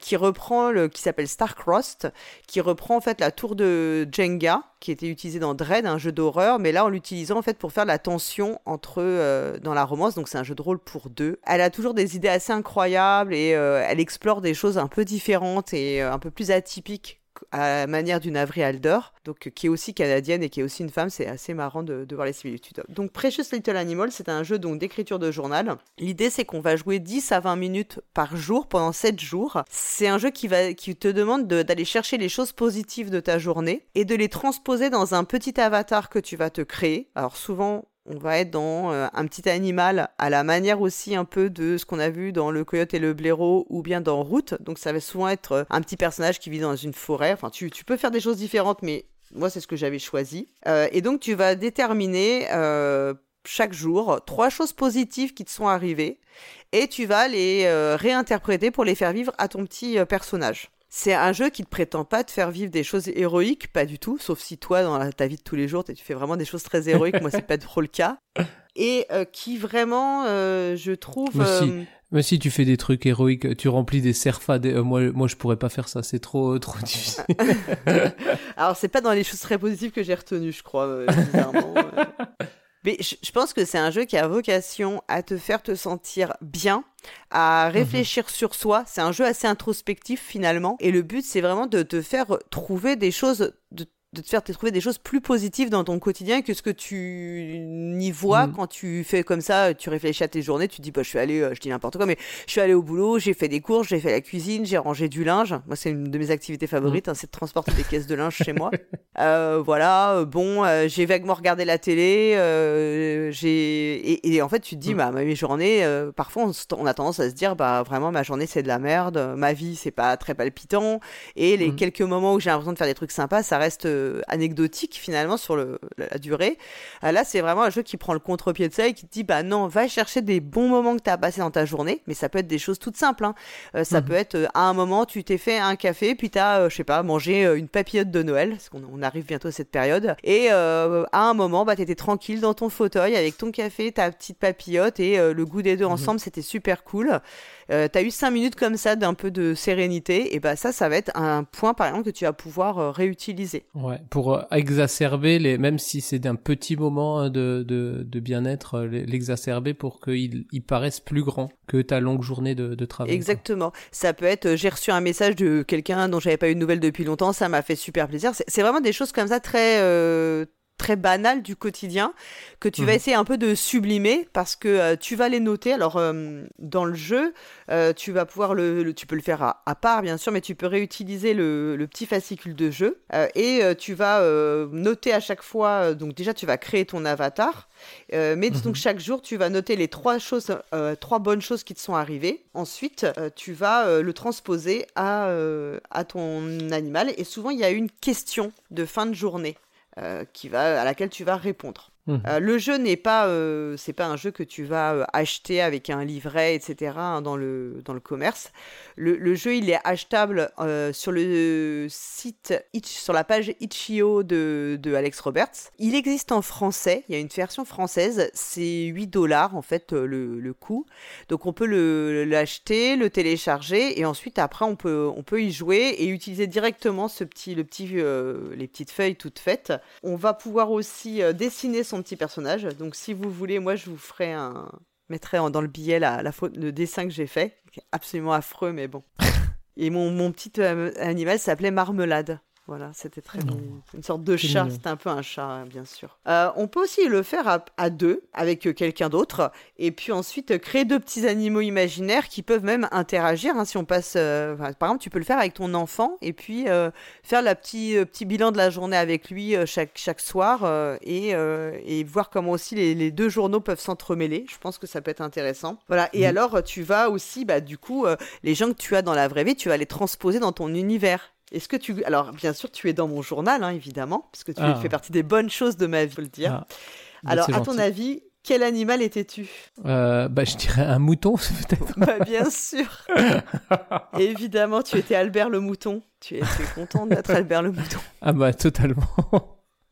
qui reprend le, qui s'appelle Starcrossed, qui reprend en fait la tour de Jenga, qui était utilisée dans Dread, un jeu d'horreur, mais là en l'utilisant en fait pour faire la tension entre euh, dans la romance, donc c'est un jeu de rôle pour deux. Elle a toujours des idées assez incroyables et euh, elle explore des choses un peu différentes et euh, un peu plus atypiques à la manière d'une Avery Alder, donc qui est aussi canadienne et qui est aussi une femme, c'est assez marrant de, voir les similitudes. Donc Precious Little Animal, c'est un jeu d'écriture de journal. L'idée c'est qu'on va jouer 10 à 20 minutes par jour pendant 7 jours. C'est un jeu qui va qui te demande d'aller chercher les choses positives de ta journée et de les transposer dans un petit avatar que tu vas te créer. Alors souvent on va être dans euh, un petit animal à la manière aussi un peu de ce qu'on a vu dans Le Coyote et le Blaireau ou bien dans Route. Donc ça va souvent être euh, un petit personnage qui vit dans une forêt. Enfin, tu, peux faire des choses différentes, mais moi c'est ce que j'avais choisi. Euh, et donc tu vas déterminer chaque jour trois choses positives qui te sont arrivées et tu vas les réinterpréter pour les faire vivre à ton petit personnage. C'est un jeu qui ne prétend pas te faire vivre des choses héroïques, pas du tout, sauf si toi, dans ta vie de tous les jours, tu fais vraiment des choses très héroïques. Moi, c'est pas trop le cas. Et euh, qui vraiment, euh, je trouve. Mais si, tu fais des trucs héroïques, tu remplis des serfas. Euh, moi, moi, je pourrais pas faire ça. C'est trop, trop difficile. Alors, c'est pas dans les choses très positives que j'ai retenu, je crois, bizarrement. Mais je, pense que c'est un jeu qui a vocation à te faire te sentir bien, à mhm. réfléchir sur soi. C'est un jeu assez introspectif finalement. Et le but, c'est vraiment de te faire trouver des choses, de de te faire trouver des choses plus positives dans ton quotidien que ce que tu n'y vois mm. quand tu fais comme ça, tu réfléchis à tes journées, tu te dis bah je suis allé, euh, je dis n'importe quoi, mais je suis allé au boulot, j'ai fait des courses, j'ai fait la cuisine, j'ai rangé du linge. Moi c'est une de mes activités favorites, mm. hein, c'est de transporter des caisses de linge chez moi. Euh, voilà, euh, bon, j'ai vaguement regardé la télé, j'ai et, en fait tu te dis mm. bah mes journées, parfois on, a tendance à se dire bah vraiment ma journée c'est de la merde, ma vie c'est pas très palpitant et les quelques moments où j'ai l'impression de faire des trucs sympas, ça reste anecdotique finalement sur le, la, durée. Euh, là, c'est vraiment un jeu qui prend le contre-pied de ça et qui te dit bah non, va chercher des bons moments que tu as passés dans ta journée, mais ça peut être des choses toutes simples. Hein. Euh, ça mhm. peut être euh, à un moment, tu t'es fait un café, puis tu as, je sais pas, mangé une papillote de Noël, parce qu'on on arrive bientôt à cette période, et à un moment, bah, tu étais tranquille dans ton fauteuil avec ton café, ta petite papillote, et le goût des deux mhm. ensemble, c'était super cool. Euh, tu as eu cinq minutes comme ça d'un peu de sérénité, et bah ça, ça va être un point par exemple que tu vas pouvoir euh, réutiliser. Ouais, pour euh, exacerber les, même si c'est d'un petit moment hein, de, de, de bien-être, l'exacerber pour qu'il il paraisse plus grand que ta longue journée de, de travail. Exactement. Ça peut être, j'ai reçu un message de quelqu'un dont j'avais pas eu de nouvelles depuis longtemps, ça m'a fait super plaisir. C'est vraiment des choses comme ça très très banal du quotidien que tu vas mhm. essayer un peu de sublimer parce que euh, tu vas les noter. Alors euh, dans le jeu, euh, tu vas pouvoir le, tu peux le faire à, part bien sûr, mais tu peux réutiliser le, le petit fascicule de jeu et tu vas noter à chaque fois. donc déjà tu vas créer ton avatar, mais donc mhm. chaque jour tu vas noter les trois choses, trois bonnes choses qui te sont arrivées. Ensuite tu vas le transposer à à ton animal et souvent il y a une question de fin de journée. Euh, qui va, à laquelle tu vas répondre. Mmh. Euh, le jeu n'est pas, euh, pas un jeu que tu vas euh, acheter avec un livret, etc. Hein, dans le dans le commerce. Le, jeu, il est achetable sur le site, sur la page Itch.io de, de Alex Roberts. Il existe en français. Il y a une version française. C'est 8 dollars en fait le, le coût. Donc on peut l'acheter, le télécharger et ensuite après on peut on peut y jouer et utiliser directement ce petit le petit les petites feuilles toutes faites. On va pouvoir aussi dessiner son petit personnage. Donc si vous voulez, moi je vous ferai un mettrai dans le billet la, la faute, le dessin que j'ai fait, qui est absolument affreux, mais bon. Et mon, mon petit euh, animal s'appelait Marmelade. Voilà, c'était très Non. une sorte de chat. C'était un peu un chat, hein, bien sûr. Euh, on peut aussi le faire à, à deux avec euh, quelqu'un d'autre, et puis ensuite euh, créer deux petits animaux imaginaires qui peuvent même interagir. hein, si on passe, par exemple, tu peux le faire avec ton enfant, et puis faire la petit petit bilan de la journée avec lui chaque chaque soir, et et voir comment aussi les, les deux journaux peuvent s'entremêler. Je pense que ça peut être intéressant. Voilà. Et Mhm. alors, tu vas aussi, bah, du coup, les gens que tu as dans la vraie vie, tu vas les transposer dans ton univers. Est-ce que tu... Alors, bien sûr, tu es dans mon journal, hein, évidemment, parce que tu Ah. fais partie des bonnes choses de ma vie, faut le dire. Ah, Alors, à ton avis, quel animal étais-tu? Euh, bah, je dirais un mouton, peut-être. Bah, bien sûr. évidemment, tu étais Albert le mouton. Tu étais content d'être Albert le mouton. Ah bah, totalement.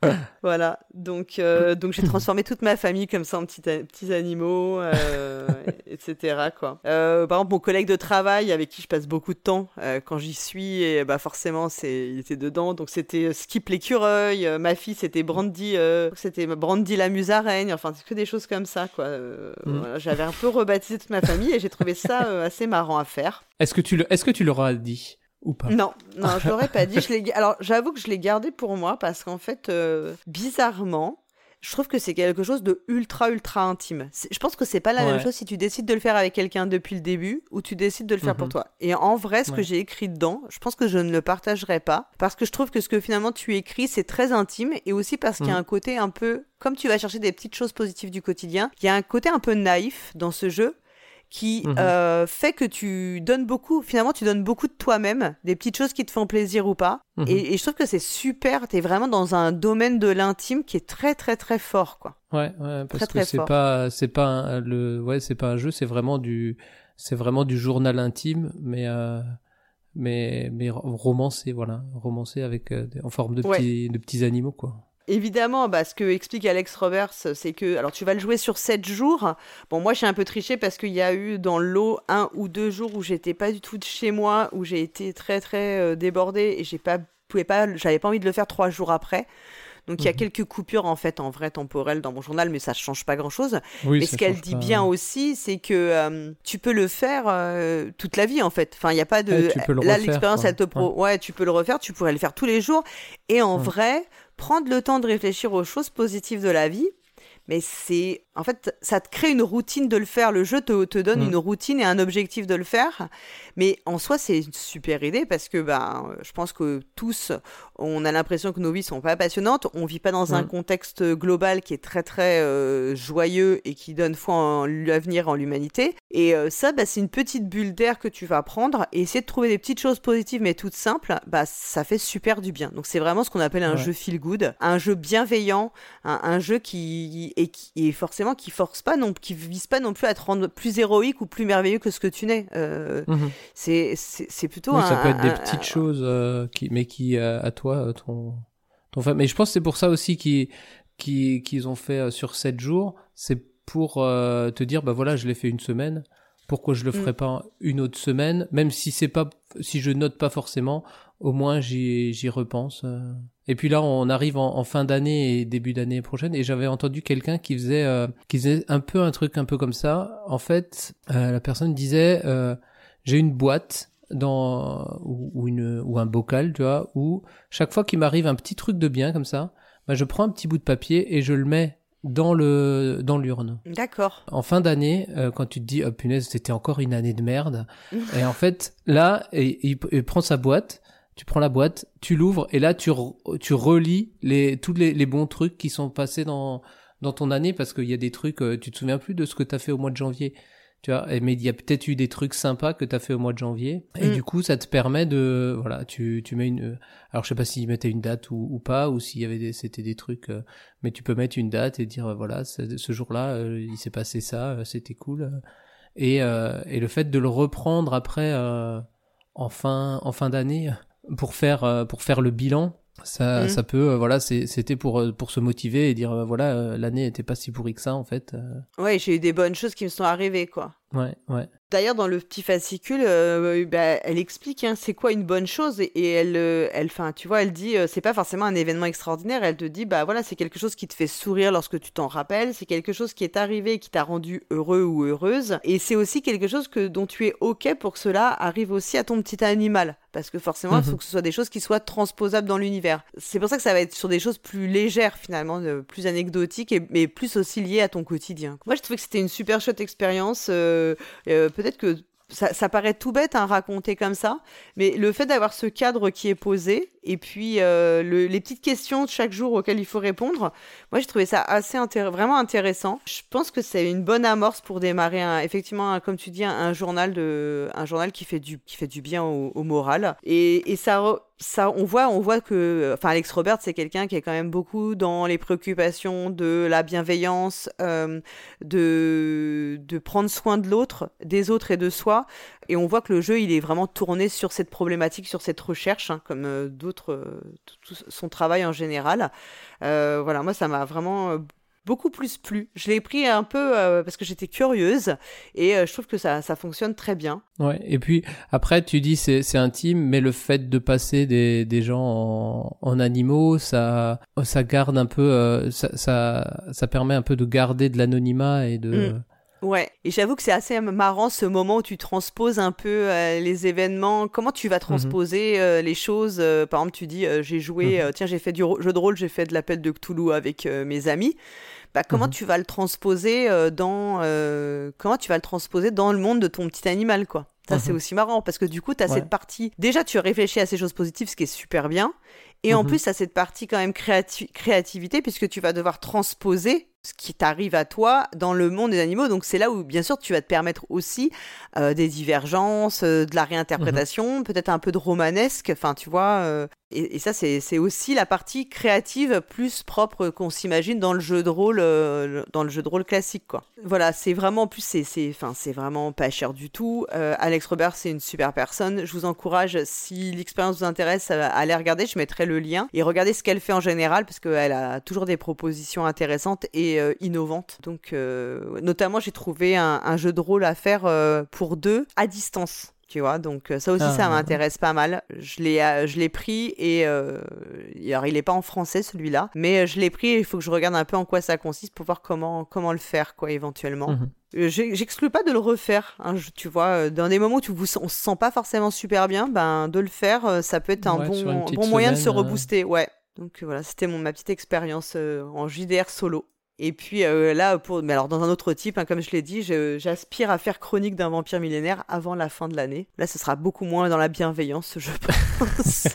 Voilà. Donc, euh, donc j'ai transformé toute ma famille comme ça en petits, petits animaux, euh, etc. Quoi. Euh, par exemple, mon collègue de travail avec qui je passe beaucoup de temps euh, quand j'y suis, et bah forcément, c'est, il était dedans. Donc c'était Skip l'écureuil. euh, ma fille, c'était Brandy, euh, c'était Brandy la musaraigne. Enfin, c'est que des choses comme ça, quoi. Euh, Mm. voilà, j'avais un peu rebaptisé toute ma famille et j'ai trouvé ça euh, assez marrant à faire. Est-ce que tu le, est-ce que tu l'auras dit? Ou pas Non, non, je l'aurais pas dit. Je Alors, j'avoue que je l'ai gardé pour moi parce qu'en fait, euh, bizarrement, je trouve que c'est quelque chose de ultra, ultra intime. Je pense que c'est pas la même chose si tu décides de le faire avec quelqu'un depuis le début ou tu décides de le faire pour Mhm. toi. Et en vrai, ce que j'ai écrit dedans, je pense que je ne le partagerai pas parce que je trouve que ce que finalement tu écris, c'est très intime et aussi parce qu'il y a Mhm. un côté un peu, comme tu vas chercher des petites choses positives du quotidien, il y a un côté un peu naïf dans ce jeu qui Mhm. euh, fait que tu donnes beaucoup, finalement tu donnes beaucoup de toi-même, des petites choses qui te font plaisir ou pas. Mhm. Et, et je trouve que c'est super, t'es vraiment dans un domaine de l'intime qui est très très très fort quoi. Ouais, ouais, parce Très, que c'est pas, c'est pas un, le, ouais, c'est pas un jeu, c'est vraiment du, c'est vraiment du journal intime, mais, euh, mais, mais ro- romancé, voilà, romancé avec, euh, en forme de Ouais. petits, de petits animaux, quoi. Évidemment, bah, ce que explique Alex Roberts, c'est que alors tu vas le jouer sur 7 jours. Bon, moi j'ai un peu triché parce qu'il y a eu dans le lot un ou deux jours où j'étais pas du tout de chez moi, où j'ai été très très euh, débordée et j'ai pas pouvais pas, j'avais pas envie de le faire trois jours après. Donc il y a Mhm. quelques coupures en fait en vrai temporelles dans mon journal, mais ça change pas grand chose. Oui, Mais ce qu'elle dit pas. bien aussi, c'est que euh, tu peux le faire euh, toute la vie en fait. Enfin, il y a pas de Ouais, tu peux le là l'expérience elle te pro. Ouais. tu peux le refaire, tu pourrais le faire tous les jours et en Ouais. vrai, prendre le temps de réfléchir aux choses positives de la vie. Mais c'est en fait, ça te crée une routine de le faire. Le jeu te, te donne Mm. une routine et un objectif de le faire. Mais en soi, c'est une super idée parce que ben, je pense que tous, on a l'impression que nos vies sont pas passionnantes. On vit pas dans un Mm. contexte global qui est très très euh, joyeux et qui donne foi en l'avenir, en l'humanité. Et euh, ça, bah, c'est une petite bulle d'air que tu vas prendre et essayer de trouver des petites choses positives mais toutes simples. Bah, ça fait super du bien. Donc c'est vraiment ce qu'on appelle un Ouais. jeu feel good, un jeu bienveillant, un, un jeu qui et qui et forcément qui force pas non, qui vise pas non plus à te rendre plus héroïque ou plus merveilleux que ce que tu n'es. Euh, Mhm. c'est c'est c'est plutôt Oui, un, ça peut être des petites un- choses, euh, qui, mais qui, euh, à toi, ton, ton Mais je pense que c'est pour ça aussi qu'ils, ont fait sur 7 jours. C'est pour te dire, bah voilà, je l'ai fait une semaine. Pourquoi je le Mm. pas une autre semaine, même si c'est pas, si je note pas forcément, au moins j'y, j'y repense. euh. Et puis là, on arrive en, en fin d'année et début d'année prochaine, et j'avais entendu quelqu'un qui faisait, euh, qui faisait un peu un truc un peu comme ça. En fait, euh, la personne disait, euh, j'ai une boîte dans ou, ou une ou un bocal, tu vois, où chaque fois qu'il m'arrive un petit truc de bien comme ça, bah je prends un petit bout de papier et je le mets dans le dans l'urne. D'accord. En fin d'année, euh, quand tu te dis oh punaise, c'était encore une année de merde, et en fait là, et, il, il prend sa boîte, tu prends la boîte, tu l'ouvres et là tu re- tu relis les tous les, les bons trucs qui sont passés dans dans ton année parce qu'il y a des trucs, euh, tu te souviens plus de ce que tu as fait au mois de janvier. Tu vois, mais il y a peut-être eu des trucs sympas que tu as fait au mois de janvier. Et Mm. du coup, ça te permet de, voilà, tu, tu mets une, alors je sais pas s'ils mettaient une date ou, ou pas, ou s'il y avait des, c'était des trucs, euh, mais tu peux mettre une date et dire, voilà, ce jour-là, euh, il s'est passé ça, euh, c'était cool. Et, euh, et le fait de le reprendre après, euh, en fin, en fin d'année, pour faire, pour faire le bilan, ça, Mm. ça peut, euh, voilà, c'était pour, euh, pour se motiver et dire, euh, voilà, euh, l'année était pas si pourrie que ça, en fait. Ouais, j'ai eu des bonnes choses qui me sont arrivées, quoi. Ouais, ouais. D'ailleurs, dans le petit fascicule, euh, bah, elle explique hein, c'est quoi une bonne chose et, et elle, euh, elle, enfin, tu vois, elle dit euh, c'est pas forcément un événement extraordinaire. Elle te dit bah voilà, c'est quelque chose qui te fait sourire lorsque tu t'en rappelles. C'est quelque chose qui est arrivé et qui t'a rendu heureux ou heureuse. Et c'est aussi quelque chose que dont tu es ok pour que cela arrive aussi à ton petit animal. Parce que forcément, il faut Mhm. que ce soit des choses qui soient transposables dans l'univers. C'est pour ça que ça va être sur des choses plus légères finalement, plus anecdotiques, et, mais plus aussi liées à ton quotidien. Moi, je trouvais que c'était une super chouette expérience. euh, Peut-être que ça, paraît tout bête à raconter comme ça, mais le fait d'avoir ce cadre qui est posé et puis euh, le- les petites questions de chaque jour auxquelles il faut répondre, moi j'ai trouvé ça assez vraiment intéressant. Je pense que c'est une bonne amorce pour démarrer effectivement, comme tu dis, un, journal un journal qui fait du, qui fait du bien au, moral et, et ça. ça, on voit, on voit que, enfin, Alex Robert, c'est quelqu'un qui est quand même beaucoup dans les préoccupations de la bienveillance, euh, de, de prendre soin de l'autre, des autres et de soi. Et on voit que le jeu, il est vraiment tourné sur cette problématique, sur cette recherche, hein, comme euh, d'autres, euh, tout- son travail en général. Euh, voilà, moi, ça m'a vraiment beaucoup plus plu. Je l'ai pris un peu euh, parce que j'étais curieuse et euh, je trouve que ça, ça fonctionne très bien. Ouais. Et puis après, tu dis c'est c'est intime, mais le fait de passer des des gens en, en animaux, ça ça garde un peu, euh, ça, ça ça permet un peu de garder de l'anonymat et de. Mm. Ouais, et j'avoue que c'est assez marrant ce moment où tu transposes un peu euh, les événements. Comment tu vas transposer euh, les choses euh, Par exemple, tu dis j'ai joué, Mhm. tiens, j'ai fait du jeu de rôle, j'ai fait de l'appel de Cthulhu avec mes amis. Bah, comment Mhm. tu vas le transposer dans euh, comment tu vas le transposer dans le monde de ton petit animal quoi? Ça c'est Mhm. aussi marrant parce que du coup tu as Ouais. cette partie déjà tu réfléchis à ces choses positives ce qui est super bien et en Mhm. plus tu as cette partie quand même créati- créativité puisque tu vas devoir transposer ce qui t'arrive à toi dans le monde des animaux. Donc c'est là où, bien sûr, tu vas te permettre aussi euh, des divergences, euh, de la réinterprétation, peut-être un peu de romanesque, enfin, tu vois. euh, et, et ça, c'est aussi la partie créative plus propre qu'on s'imagine dans le jeu de rôle, dans le jeu de rôle classique, quoi. Voilà, c'est vraiment, en plus, c'est c'est- enfin, c'est vraiment pas cher du tout. Alex Robert, c'est une super personne. Je vous encourage, si l'expérience vous intéresse, à, à aller regarder. Je mettrai le lien et regardez ce qu'elle fait en général parce qu'elle a toujours des propositions intéressantes et euh, innovantes. Donc, euh, notamment, j'ai trouvé un, un jeu de rôle à faire euh, pour deux à distance. Tu vois, donc ça aussi, Ah, ça m'intéresse pas mal. Je l'ai, je l'ai pris et alors il est pas en français celui-là, mais je l'ai pris. et Il faut que je regarde un peu en quoi ça consiste pour voir comment comment le faire quoi éventuellement. Mhm. J'exclus pas de le refaire. hein, je- tu vois, dans des moments où tu vous, on se sent pas forcément super bien, ben de le faire, ça peut être un Ouais, bon, bon moyen de se rebooster. Ouais. Donc voilà, c'était mon ma petite expérience euh, en JDR solo. Et puis euh, là, pour, mais alors dans un autre type, hein, comme je l'ai dit, j'aspire à faire Chronique d'un vampire millénaire avant la fin de l'année. Là, ce sera beaucoup moins dans la bienveillance, je pense.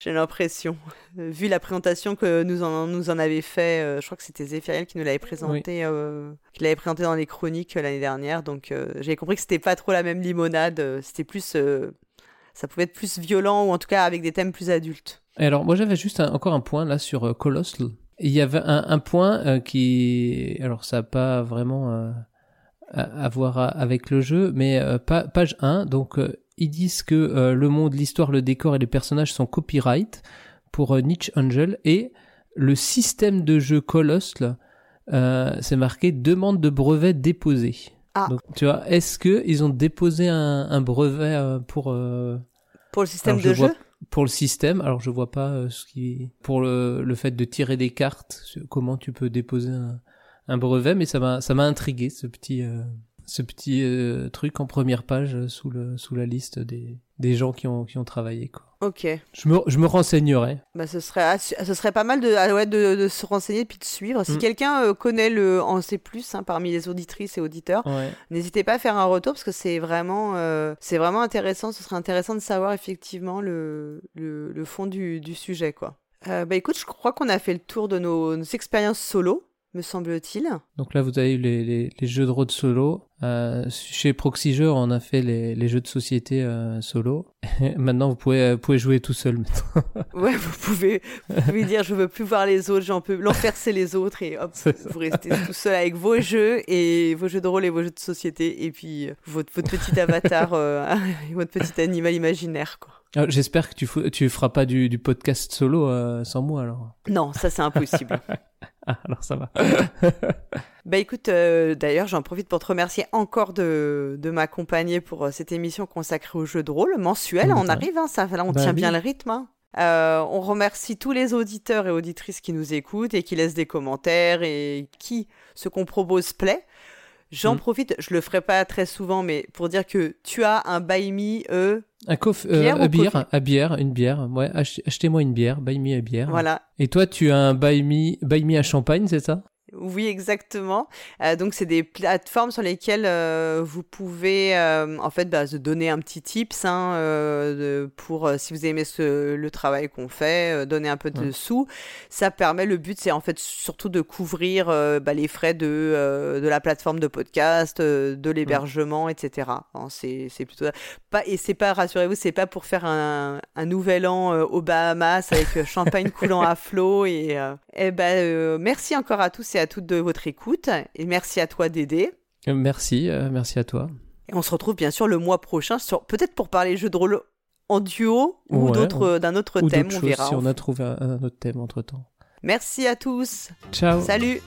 J'ai l'impression. Vu la présentation que nous en, nous en avait fait, euh, je crois que c'était Zéphiriel qui nous l'avait présenté, euh, qui l'avait présenté dans les chroniques euh, l'année dernière. Donc j'avais compris que c'était pas trop la même limonade. C'était plus, ça pouvait être plus violent ou en tout cas avec des thèmes plus adultes. Et alors, moi, j'avais juste un- encore un point là sur Colossal. Il y avait un, un point euh, qui, alors ça n'a pas vraiment euh, à, à voir à- avec le jeu, mais euh, pa- page 1, donc euh, ils disent que euh, le monde, l'histoire, le décor et les personnages sont copyright pour euh, Niche Angel et le système de jeu Colossal, euh, c'est marqué demande de brevet déposé. Ah. Donc, tu vois, est-ce que ils ont déposé un, un brevet euh, pour euh, Pour le système alors, je de vois jeu? Pour le système, alors je vois pas euh, ce qui pour le, le fait de tirer des cartes, comment tu peux déposer un, un brevet, mais ça m'a ça m'a intrigué ce petit euh, ce petit euh, truc en première page euh, sous le sous la liste des des gens qui ont qui ont travaillé quoi. Ok. Je me je me renseignerai. Bah, ce serait, ce serait pas mal de, ah ouais, de, de se renseigner puis de suivre. Si Mm. quelqu'un euh, connaît le en sait plus hein, parmi les auditrices et auditeurs, Ouais. n'hésitez pas à faire un retour parce que c'est vraiment, euh, c'est vraiment intéressant. Ce serait intéressant de savoir effectivement le, le, le fond du, du sujet, quoi. Euh, bah écoute, je crois qu'on a fait le tour de nos, nos expériences solo, me semble-t-il. Donc là vous avez eu les, les, les jeux de rôle solo. Euh, chez Proxy Jeux on a fait les, les jeux de société euh, solo. maintenant vous pouvez vous pouvez jouer tout seul. Ouais, vous pouvez, vous pouvez dire je veux plus voir les autres, j'en peux, l'enfer c'est les autres et hop, vous restez tout seul avec vos jeux et vos jeux de rôle et vos jeux de société et puis euh, votre, votre petit avatar, euh, votre petit animal imaginaire quoi. Ah, J'espère que tu tu feras pas du, du podcast solo sans moi alors. Non, ça c'est impossible. Ah, alors ça va. Bah écoute, euh, d'ailleurs, j'en profite pour te remercier encore de, de m'accompagner pour euh, cette émission consacrée aux jeux de rôle mensuel. on arrive, hein, ça, là, on Bah tient oui. bien le rythme. hein. Euh, on remercie tous les auditeurs et auditrices qui nous écoutent et qui laissent des commentaires et qui ce qu'on propose plaît. J'en Mm. profite, je le ferai pas très souvent, mais pour dire que tu as un buy me euh, Un coff, euh, Bière ou à bière, coffee à bière, une bière. Ouais, achetez-moi une bière, buy me a bière. voilà. Et toi, tu as un buy me, buy me à champagne, c'est ça? Oui, exactement. Euh, donc, c'est des plateformes sur lesquelles euh, vous pouvez, euh, en fait, bah, se donner un petit tips hein, de- pour, si vous aimez ce, le travail qu'on fait, donner un peu de Ouais. sous. Ça permet, le but, c'est en fait surtout de couvrir bah, les frais de, de la plateforme de podcast, de l'hébergement, etc. Hein, c'est plutôt pas et c'est pas, rassurez-vous, c'est pas pour faire un, un nouvel an aux Bahamas avec champagne coulant à flot et, euh, eh ben, merci encore à tous et à toutes de votre écoute et merci à toi Dédé. Euh, Merci, euh, merci à toi. Et on se retrouve bien sûr le mois prochain sur peut-être pour parler jeux de rôle en duo ou Ouais, d'autres euh, d'un autre Ou thème, on choses, verra. si on a trouvé un, un autre thème entre temps. Merci à tous. Ciao. Salut.